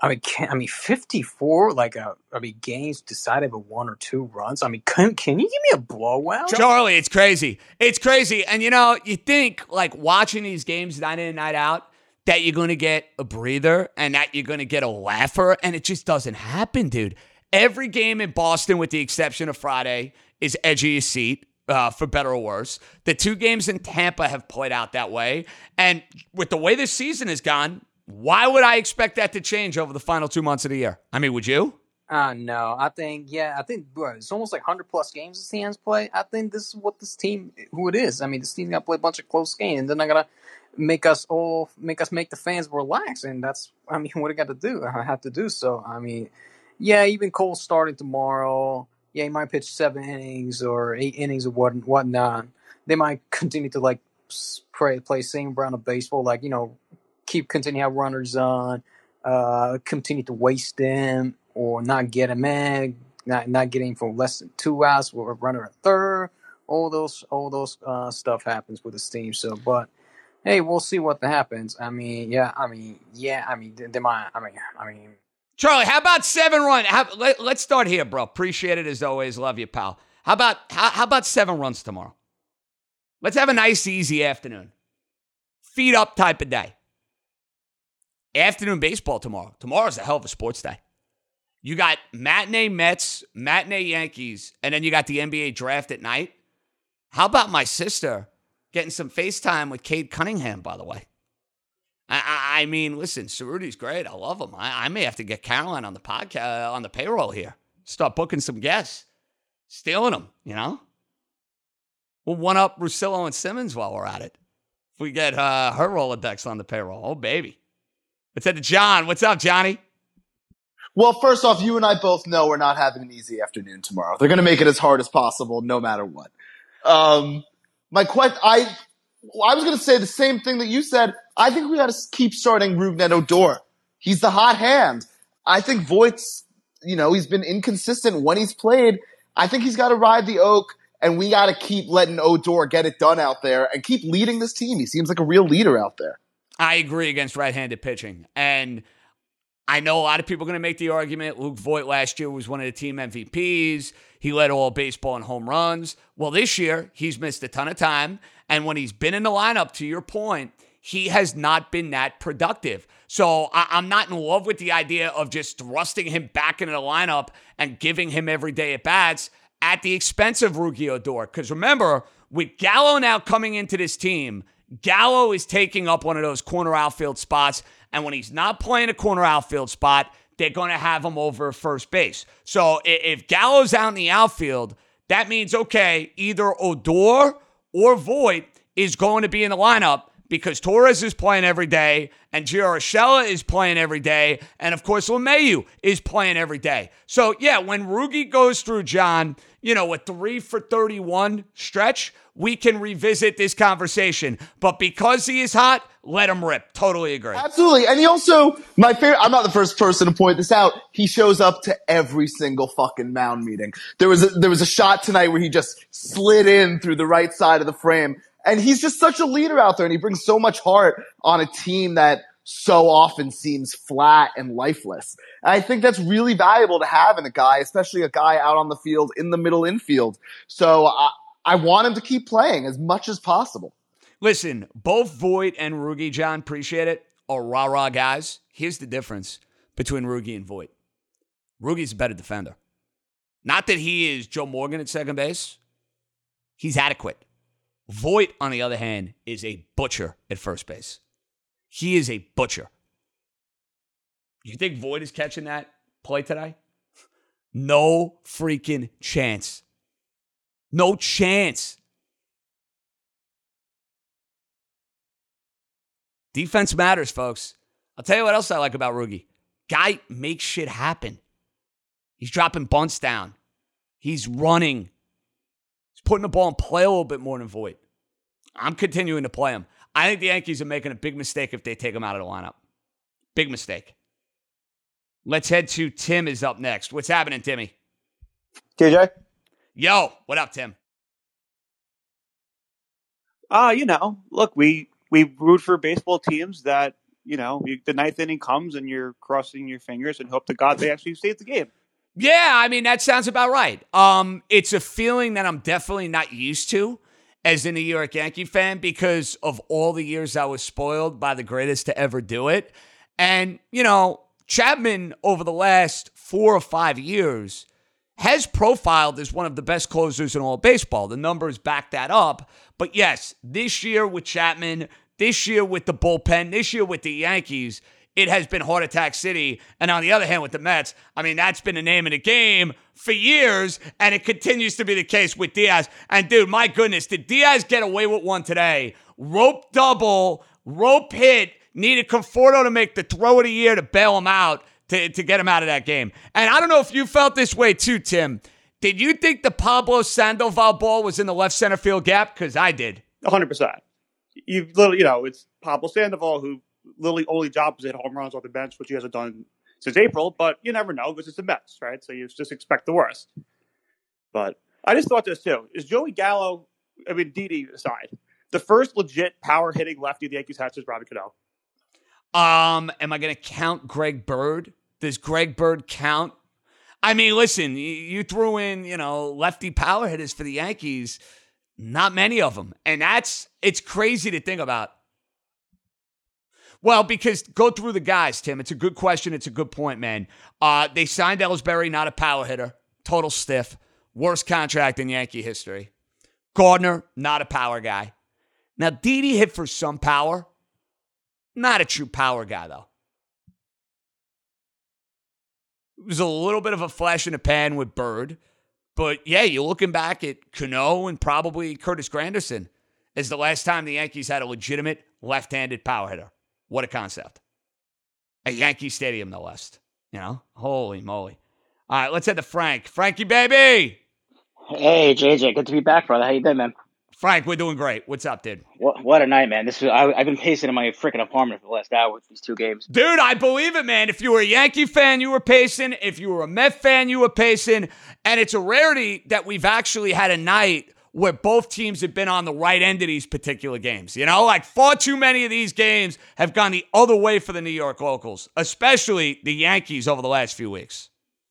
I mean, can, I mean, fifty-four like a, uh, I mean, games decided with one or two runs. I mean, can can you give me a blowout, Charlie? It's crazy. It's crazy. And you know, you think like watching these games night in and night out that you're going to get a breather and that you're going to get a laugher, and it just doesn't happen, dude. Every game in Boston, with the exception of Friday, is edge of your seat. Uh, for better or worse, the two games in Tampa have played out that way, and with the way this season has gone, why would I expect that to change over the final two months of the year? I mean, would you? Uh, no, I think, yeah, I think bro, it's almost like 100 plus games this team play. I think this is what this team, who it is. I mean, this team's to play a bunch of close games. and They're not going to make us all, make us make the fans relax. And that's, I mean, what I got to do. I have to do so. I mean, yeah, even Cole starting tomorrow. Yeah, he might pitch seven innings or eight innings or what, whatnot. They might continue to like play, play same brand of baseball, like, you know, keep continue have runners on, uh, continue to waste them or not get them in, not not getting for less than two outs with a runner at third. All those all those uh, stuff happens with this team. So, but hey, we'll see what happens. I mean, yeah, I mean, yeah, I mean, they might. I mean, I mean. Charlie, how about seven run? How, let, us start here, bro. Appreciate it as always. Love you, pal. How about how, how about seven runs tomorrow? Let's have a nice, easy afternoon. Feet up type of day afternoon baseball tomorrow. Tomorrow's a hell of a sports day. You got matinee Mets, matinee Yankees, and then you got the NBA draft at night. How about my sister getting some FaceTime with Cade Cunningham, by the way? I, I, I mean, listen, Cerruti's great. I love him. I, I, may have to get Caroline on the podcast, uh, on the payroll here. Start booking some guests, stealing them, you know? We'll one up Russillo and Simmons while we're at it. If we get uh, her Rolodex on the payroll, oh, baby. Let's head to John. What's up, Johnny? Well, first off, you and I both know we're not having an easy afternoon tomorrow. They're going to make it as hard as possible, no matter what. Um, my question, I, I was going to say the same thing that you said. I think we got to keep starting Rougned Odor. He's the hot hand. I think Voit's, you know, he's been inconsistent when he's played. I think he's got to ride the oak, and we got to keep letting Odor get it done out there and keep leading this team. He seems like a real leader out there. I agree against right-handed pitching, and I know a lot of people are going to make the argument. Luke Voit last year was one of the team MVPs. He led all baseball in home runs. Well, this year he's missed a ton of time, and when he's been in the lineup, to your point, he has not been that productive. So I- am not in love with the idea of just thrusting him back into the lineup and giving him every day at bats at the expense of Rougned Odor. Because remember, with Gallo now coming into this team, Gallo is taking up one of those corner outfield spots. And when he's not playing a corner outfield spot, they're going to have him over first base. So if Gallo's out in the outfield, that means, okay, either Odor or Voit is going to be in the lineup because Torres is playing every day and Gio is playing every day. And of course, LeMahieu is playing every day. So, yeah, when Rugi goes through John, you know, a three for 31 stretch, we can revisit this conversation. But because he is hot, let him rip. Totally agree. Absolutely. And he also, my favorite, I'm not the first person to point this out. He shows up to every single fucking mound meeting. There was a, there was a shot tonight where he just slid in through the right side of the frame. And he's just such a leader out there and he brings so much heart on a team that so often seems flat and lifeless. And I think that's really valuable to have in a guy, especially a guy out on the field in the middle infield. So I, I want him to keep playing as much as possible. Listen, both Voit and Rugi, John, appreciate it, are rah rah guys. Here's the difference between Rugi and Voit Rugi's a better defender. Not that he is Joe Morgan at second base, he's adequate. Voit, on the other hand, is a butcher at first base. He is a butcher. You think Voit is catching that play today? No freaking chance. No chance. Defense matters, folks. I'll tell you what else I like about Rugi. Guy makes shit happen. He's dropping bunts down. He's running. He's putting the ball in play a little bit more than Voit. I'm continuing to play him. I think the Yankees are making a big mistake if they take him out of the lineup. Big mistake. Let's head to Tim is up next. What's happening, Timmy? KJ? Yo, what up, Tim? Uh, you know, look, we we root for baseball teams that, you know, you, the ninth inning comes and you're crossing your fingers and hope to God they actually save the game. Yeah, I mean that sounds about right. Um, it's a feeling that I'm definitely not used to as a New York Yankee fan because of all the years I was spoiled by the greatest to ever do it. And, you know, Chapman over the last four or five years has profiled as one of the best closers in all baseball. The numbers back that up. But yes, this year with Chapman, this year with the bullpen, this year with the Yankees, it has been Heart Attack City. And on the other hand, with the Mets, I mean, that's been the name of the game for years, and it continues to be the case with Diaz. And dude, my goodness, did Diaz get away with one today? Rope double, rope hit, needed Conforto to make the throw of the year to bail him out, to, to get him out of that game. And I don't know if you felt this way too, Tim. Did you think the Pablo Sandoval ball was in the left center field gap? Because I did. 100%. You literally, you know, it's Pablo Sandoval who literally only job was hit home runs off the bench, which he hasn't done since April. But you never know because it's the Mets, right? So you just expect the worst. But I just thought this too: is Joey Gallo? I mean, Didi aside, the first legit power hitting lefty the Yankees had since Robbie Cano. Um, am I going to count Greg Bird? Does Greg Bird count? I mean, listen, you threw in, you know, lefty power hitters for the Yankees. Not many of them. And that's, it's crazy to think about. Well, because go through the guys, Tim. It's a good question. It's a good point, man. Uh, they signed Ellsbury, not a power hitter, total stiff, worst contract in Yankee history. Gardner, not a power guy. Now, Didi hit for some power, not a true power guy, though. It was a little bit of a flash in the pan with Bird. But yeah, you're looking back at Cano and probably Curtis Granderson as the last time the Yankees had a legitimate left handed power hitter. What a concept. At Yankee Stadium, no less. You know? Holy moly. All right, let's head to Frank. Frankie, baby. Hey, JJ, good to be back, brother. How you been, man? Frank, we're doing great. What's up, dude? What, what a night, man. This is, I, I've been pacing in my freaking apartment for the last hour with these two games. Dude, I believe it, man. If you were a Yankee fan, you were pacing. If you were a Met fan, you were pacing. And it's a rarity that we've actually had a night where both teams have been on the right end of these particular games. You know, like far too many of these games have gone the other way for the New York locals, especially the Yankees over the last few weeks.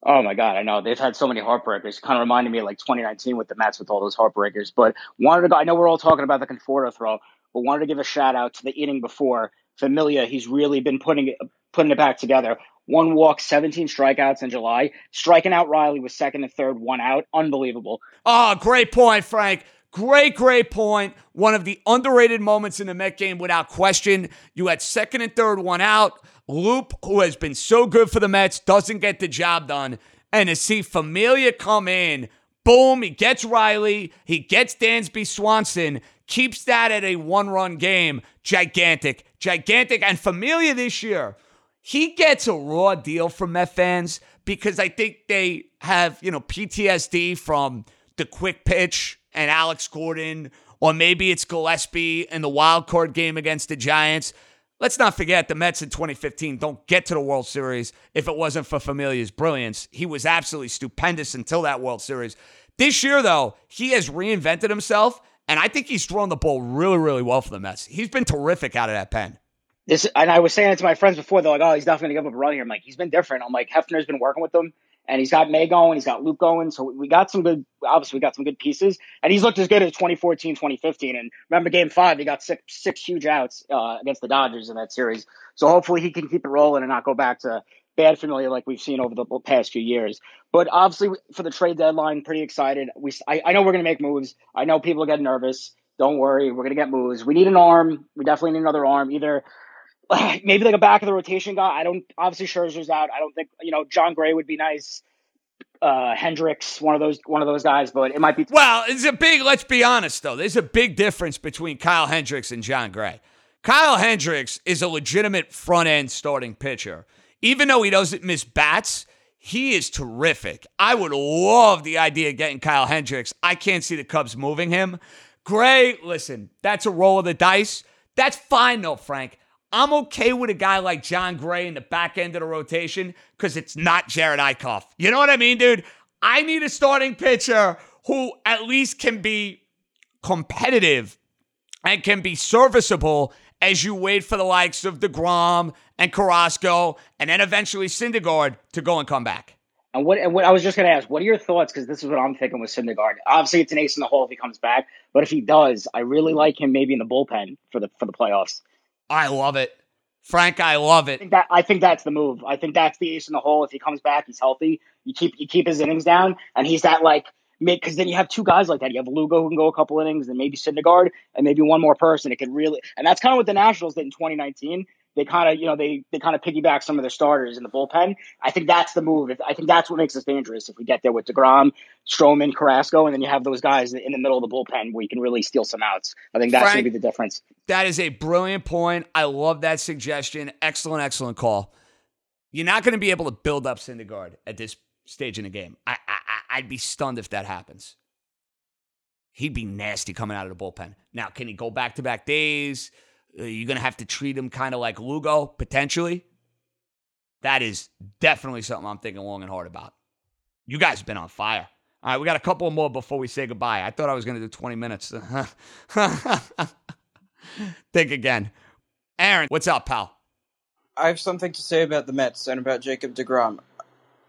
Oh my God, I know they've had so many heartbreakers. Kind of reminded me of like 2019 with the Mets with all those heartbreakers. But wanted to go. I know we're all talking about the Conforto throw, but wanted to give a shout out to the inning before Familia. He's really been putting it putting it back together. One walk, 17 strikeouts in July. Striking out Riley was second and third, one out. Unbelievable. Oh, great point, Frank. Great, great point. One of the underrated moments in the Met game, without question. You had second and third, one out. Loup, who has been so good for the Mets, doesn't get the job done. And to see Familia come in, boom, he gets Riley, he gets Dansby Swanson, keeps that at a one run game. Gigantic, gigantic. And Familia this year, he gets a raw deal from Met fans because I think they have, you know, PTSD from the quick pitch and Alex Gordon, or maybe it's Gillaspie in the wild card game against the Giants. Let's not forget the Mets in 2015 don't get to the World Series if it wasn't for Familia's brilliance. He was absolutely stupendous until that World Series. This year, though, he has reinvented himself, and I think he's thrown the ball really, really well for the Mets. He's been terrific out of that pen. This and I was saying it to my friends before. They're like, "Oh, he's definitely gonna give up a run here." I'm like, "He's been different." I'm like, Hefner's been working with them, and he's got May going, he's got Luke going. So we got some good. Obviously, we got some good pieces, and he's looked as good as 2014, 2015. And remember, Game Five, he got six six huge outs uh, against the Dodgers in that series. So hopefully, he can keep it rolling and not go back to bad Familia like we've seen over the past few years. But obviously, for the trade deadline, pretty excited. We I, I know we're gonna make moves. I know people getting nervous. Don't worry, we're gonna get moves. We need an arm. We definitely need another arm. Either maybe like a back of the rotation guy. I don't obviously Scherzer's out. I don't think you know Jon Gray would be nice. Uh, Hendricks, one of those one of those guys, but it might be. Well, it's a big. Let's be honest though. There's a big difference between Kyle Hendricks and Jon Gray. Kyle Hendricks is a legitimate front end starting pitcher. Even though he doesn't miss bats, he is terrific. I would love the idea of getting Kyle Hendricks. I can't see the Cubs moving him. Gray, listen, that's a roll of the dice. That's fine though, Frank. I'm okay with a guy like Jon Gray in the back end of the rotation because it's not Jerad Eickhoff. You know what I mean, dude? I need a starting pitcher who at least can be competitive and can be serviceable as you wait for the likes of DeGrom and Carrasco and then eventually Syndergaard to go and come back. And what, and what I was just going to ask, what are your thoughts? Because this is what I'm thinking with Syndergaard. Obviously, it's an ace in the hole if he comes back, but if he does, I really like him maybe in the bullpen for the for the playoffs. I love it. Frank, I love it. I think, that, I think that's the move. I think that's the ace in the hole. If he comes back, he's healthy. You keep you keep his innings down, and he's that like because then you have two guys like that. You have Lugo who can go a couple innings, and maybe Syndergaard, and maybe one more person. It could really, and that's kind of what the Nationals did in 2019. They kind of, you know, they they kind of piggyback some of their starters in the bullpen. I think that's the move. I think that's what makes us dangerous if we get there with Degrom, Stroman, Carrasco, and then you have those guys in the middle of the bullpen where you can really steal some outs. I think that's going to be the difference. That is a brilliant point. I love that suggestion. Excellent, excellent call. You're not going to be able to build up Syndergaard at this stage in the game. I, I I'd be stunned if that happens. He'd be nasty coming out of the bullpen. Now, can he go back to back days? Uh, you're going to have to treat him kind of like Lugo, potentially. That is definitely something I'm thinking long and hard about. You guys have been on fire. All right, we got a couple more before we say goodbye. I thought I was going to do 20 minutes. Think again. Aaron, what's up, pal? I have something to say about the Mets and about Jacob DeGrom.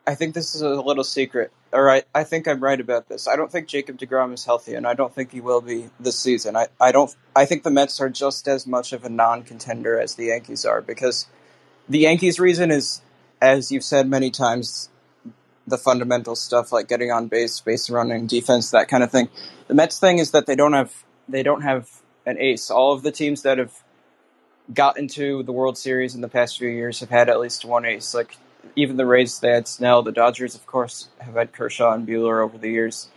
I think this is a little secret. All right, I think I'm right about this. I don't think Jacob DeGrom is healthy, and I don't think he will be this season. I, I don't. I think the Mets are just as much of a non-contender as the Yankees are because the Yankees' reason is, as you've said many times, the fundamental stuff like getting on base, base running, defense, that kind of thing. The Mets thing is that they don't have they don't have an ace. All of the teams that have got into the World Series in the past few years have had at least one ace. Like even the Rays, they had Snell. The Dodgers, of course, have had Kershaw and Buehler over the years.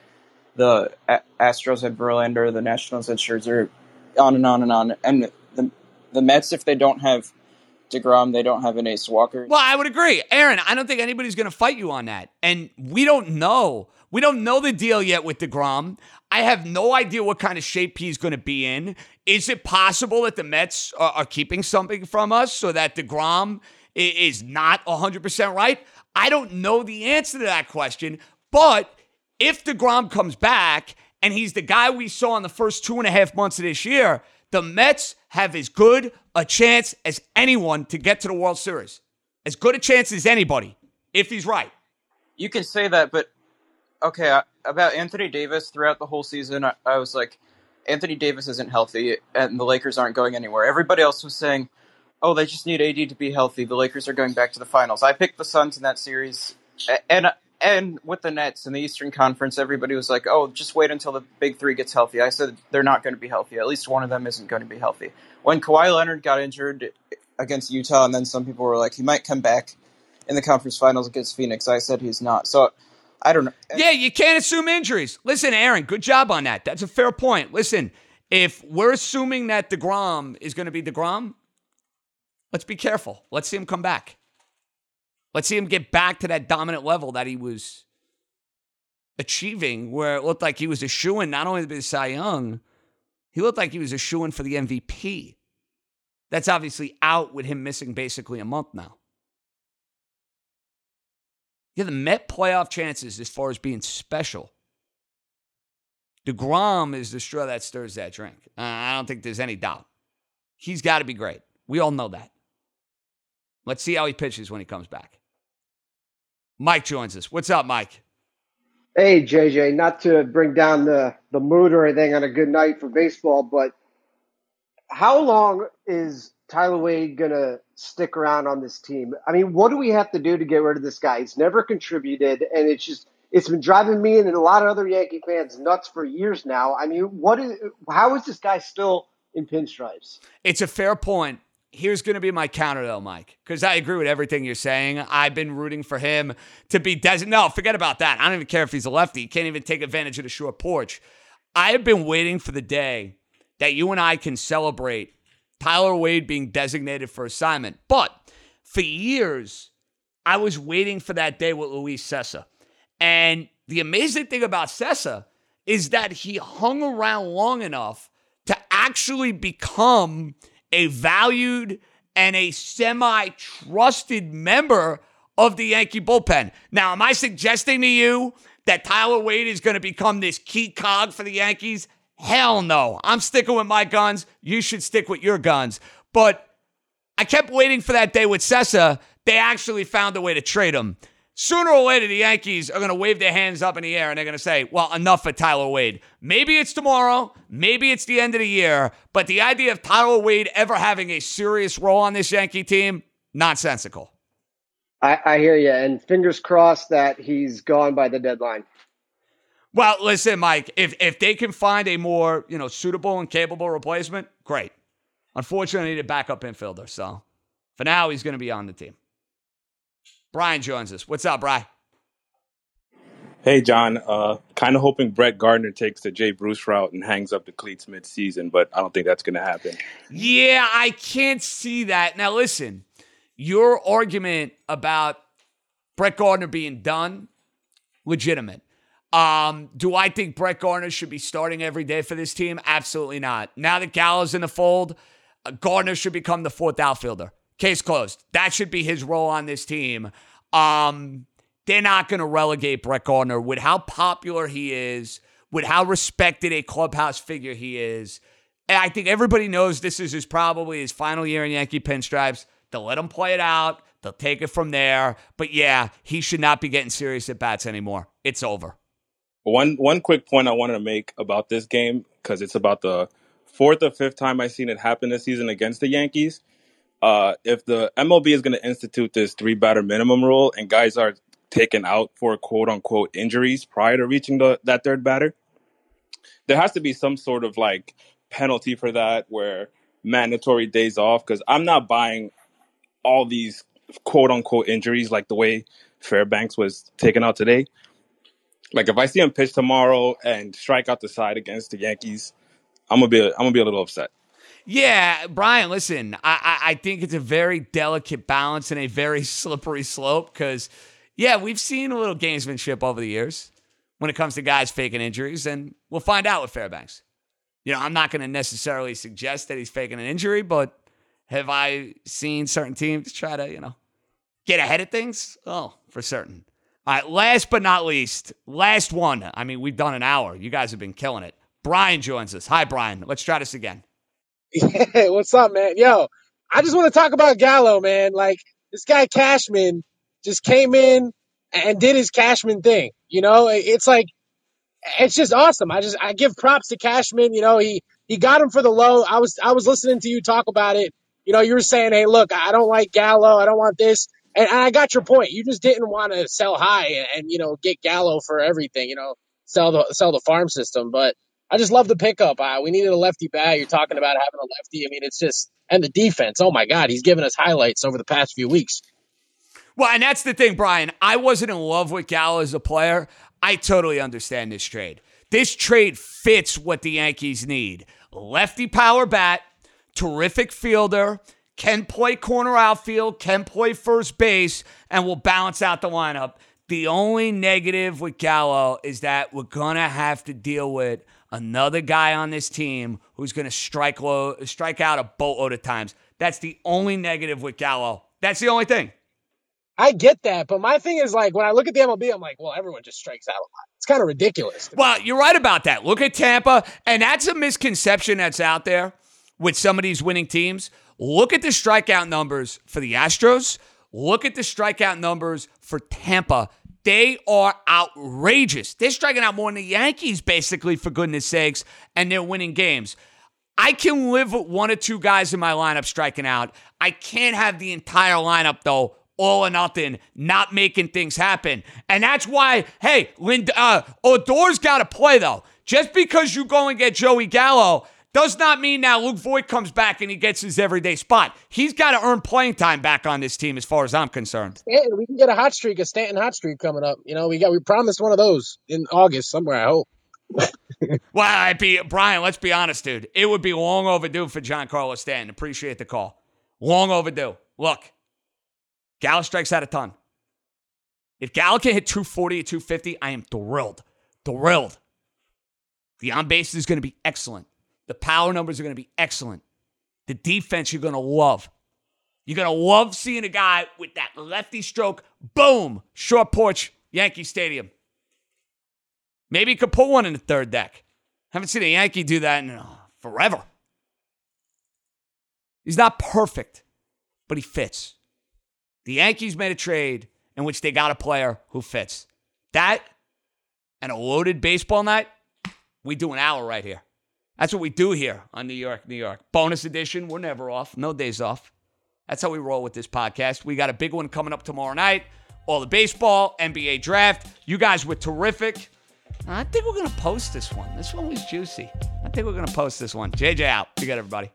The Astros had Verlander. The Nationals had Scherzer. On and on and on. And the the Mets, if they don't have Degrom. They don't have an Ace Walker. Well, I would agree, Aaron. I don't think anybody's going to fight you on that, and we don't know. We don't know the deal yet with Degrom. I have no idea what kind of shape he's going to be in. Is it possible that the Mets are, are keeping something from us so that Degrom is not 100% right? I don't know the answer to that question, but if DeGrom comes back and he's the guy we saw in the first two and a half months of this year, the Mets have as good a chance as anyone to get to the World Series. As good a chance as anybody, if he's right. You can say that, but okay, uh, about Anthony Davis throughout the whole season, I, I was like, Anthony Davis isn't healthy, and the Lakers aren't going anywhere. Everybody else was saying, oh, they just need AD to be healthy. The Lakers are going back to the finals. I picked the Suns in that series, and and with the Nets in the Eastern Conference, everybody was like, oh, just wait until the Big Three gets healthy. I said they're not going to be healthy. At least one of them isn't going to be healthy. When Kawhi Leonard got injured against Utah, and then some people were like, he might come back in the conference finals against Phoenix. I said he's not. So I don't know. Yeah, you can't assume injuries. Listen, Aaron, good job on that. That's a fair point. Listen, if we're assuming that DeGrom is going to be DeGrom, let's be careful. Let's see him come back. Let's see him get back to that dominant level that he was achieving, where it looked like he was a shoo in not only to be Cy Young, he looked like he was a shoo in for the MVP. That's obviously out with him missing basically a month now. Yeah, the Met playoff chances as far as being special. DeGrom is the straw that stirs that drink. I don't think there's any doubt. He's got to be great. We all know that. Let's see how he pitches when he comes back. Mike joins us. What's up, Mike? Hey JJ, not to bring down the the mood or anything on a good night for baseball, but how long is Tyler Wade gonna stick around on this team? I mean, what do we have to do to get rid of this guy? He's never contributed, and it's just it's been driving me and a lot of other Yankee fans nuts for years now. I mean, what is how is this guy still in pinstripes? It's a fair point. Here's going to be my counter, though, Mike, because I agree with everything you're saying. I've been rooting for him to be designated. No, forget about that. I don't even care if he's a lefty. He can't even take advantage of the short porch. I have been waiting for the day that you and I can celebrate Tyler Wade being designated for assignment. But for years, I was waiting for that day with Luis Cessa. And the amazing thing about Sessa is that he hung around long enough to actually become a valued and a semi trusted member of the Yankee bullpen. Now, am I suggesting to you that Tyler Wade is going to become this key cog for the Yankees? Hell no. I'm sticking with my guns. You should stick with your guns. But I kept waiting for that day with Cessa. They actually found a way to trade him. Sooner or later, the Yankees are going to wave their hands up in the air and they're going to say, well, enough for Tyler Wade. Maybe it's tomorrow. Maybe it's the end of the year. But the idea of Tyler Wade ever having a serious role on this Yankee team, nonsensical. I, I hear you, and fingers crossed that he's gone by the deadline. Well, listen, Mike, if, if they can find a more, you know, suitable and capable replacement, great. Unfortunately, I need a backup infielder. So for now, he's going to be on the team. Brian joins us. What's up, Brian? Hey, John. Uh, kind of hoping Brett Gardner takes the Jay Bruce route and hangs up the cleats mid-season, but I don't think that's going to happen. Yeah, I can't see that. Now, listen, your argument about Brett Gardner being done, legitimate. Um, do I think Brett Gardner should be starting every day for this team? Absolutely not. Now that Gallo's in the fold, uh, Gardner should become the fourth outfielder. Case closed. That should be his role on this team. Um, they're not going to relegate Brett Gardner with how popular he is, with how respected a clubhouse figure he is. And I think everybody knows this is his probably his final year in Yankee pinstripes. They'll let him play it out. They'll take it from there. But yeah, he should not be getting serious at bats anymore. It's over. One one quick point I wanted to make about this game because it's about the fourth or fifth time I've seen it happen this season against the Yankees. Uh, if the MLB is going to institute this three batter minimum rule and guys are taken out for quote unquote injuries prior to reaching the that third batter, there has to be some sort of like penalty for that where mandatory days off because I'm not buying all these quote unquote injuries like the way Fairbanks was taken out today. Like if I see him pitch tomorrow and strike out the side against the Yankees, I'm gonna be I'm gonna be a little upset. Yeah, Brian, listen, I, I, I think it's a very delicate balance and a very slippery slope because, yeah, we've seen a little gamesmanship over the years when it comes to guys faking injuries, and we'll find out with Fairbanks. You know, I'm not going to necessarily suggest that he's faking an injury, but have I seen certain teams try to, you know, get ahead of things? Oh, for certain. All right, last but not least, last one. I mean, we've done an hour. You guys have been killing it. Brian joins us. Hi, Brian. Let's try this again. Hey, what's up, man? Yo, I just want to talk about Gallo, man. Like this guy Cashman just came in and did his Cashman thing. You know, it's like it's just awesome. I just I give props to Cashman. You know, he he got him for the low. I was I was listening to you talk about it. You know, you were saying, hey, look, I don't like Gallo. I don't want this. And, and I got your point. You just didn't want to sell high and, and you know get Gallo for everything. You know, sell the sell the farm system, but. I just love the pickup. Uh, we needed a lefty bat. You're talking about having a lefty. I mean, it's just and the defense. Oh my God, he's given us highlights over the past few weeks. Well, and that's the thing, Brian. I wasn't in love with Gallo as a player. I totally understand this trade. This trade fits what the Yankees need. Lefty power bat, terrific fielder, can play corner outfield, can play first base, and will balance out the lineup. The only negative with Gallo is that we're to have to deal with another guy on this team who's going to strike low, strike out a boatload of times. That's the only negative with Gallo. That's the only thing. I get that, but my thing is like when I look at the MLB, I'm like, well, everyone just strikes out a lot. It's kind of ridiculous. Well, you're right about that. Look at Tampa, and that's a misconception that's out there with some of these winning teams. Look at the strikeout numbers for the Astros. Look at the strikeout numbers for Tampa. They are outrageous. They're striking out more than the Yankees, basically, for goodness sakes, and they're winning games. I can live with one or two guys in my lineup striking out. I can't have the entire lineup, though, all or nothing, not making things happen. And that's why, hey, Lind- uh, Odor's got to play, though. Just because you go and get Joey Gallo does not mean now Luke Voit comes back and he gets his everyday spot. He's got to earn playing time back on this team, as far as I'm concerned. Stanton, we can get a hot streak, a Stanton hot streak coming up. You know, we got we promised one of those in August somewhere. I hope. well, I'd be Brian. Let's be honest, dude. It would be long overdue for Giancarlo Stanton. Appreciate the call. Long overdue. Look, Gallo strikes out a ton. If Gallo can hit 240 or 250, I am thrilled. Thrilled. The on base is going to be excellent. The power numbers are going to be excellent. The defense you're going to love. You're going to love seeing a guy with that lefty stroke. Boom! Short porch, Yankee Stadium. Maybe he could put one in the third deck. Haven't seen a Yankee do that in uh, forever. He's not perfect, but he fits. The Yankees made a trade in which they got a player who fits. That and a loaded baseball night, we do an hour right here. That's what we do here on New York, New York. Bonus edition, we're never off, no days off. That's how we roll with this podcast. We got a big one coming up tomorrow night. All the baseball, NBA draft. You guys were terrific. I think we're going to post this one. This one was juicy. I think we're going to post this one. JJ out. You got everybody.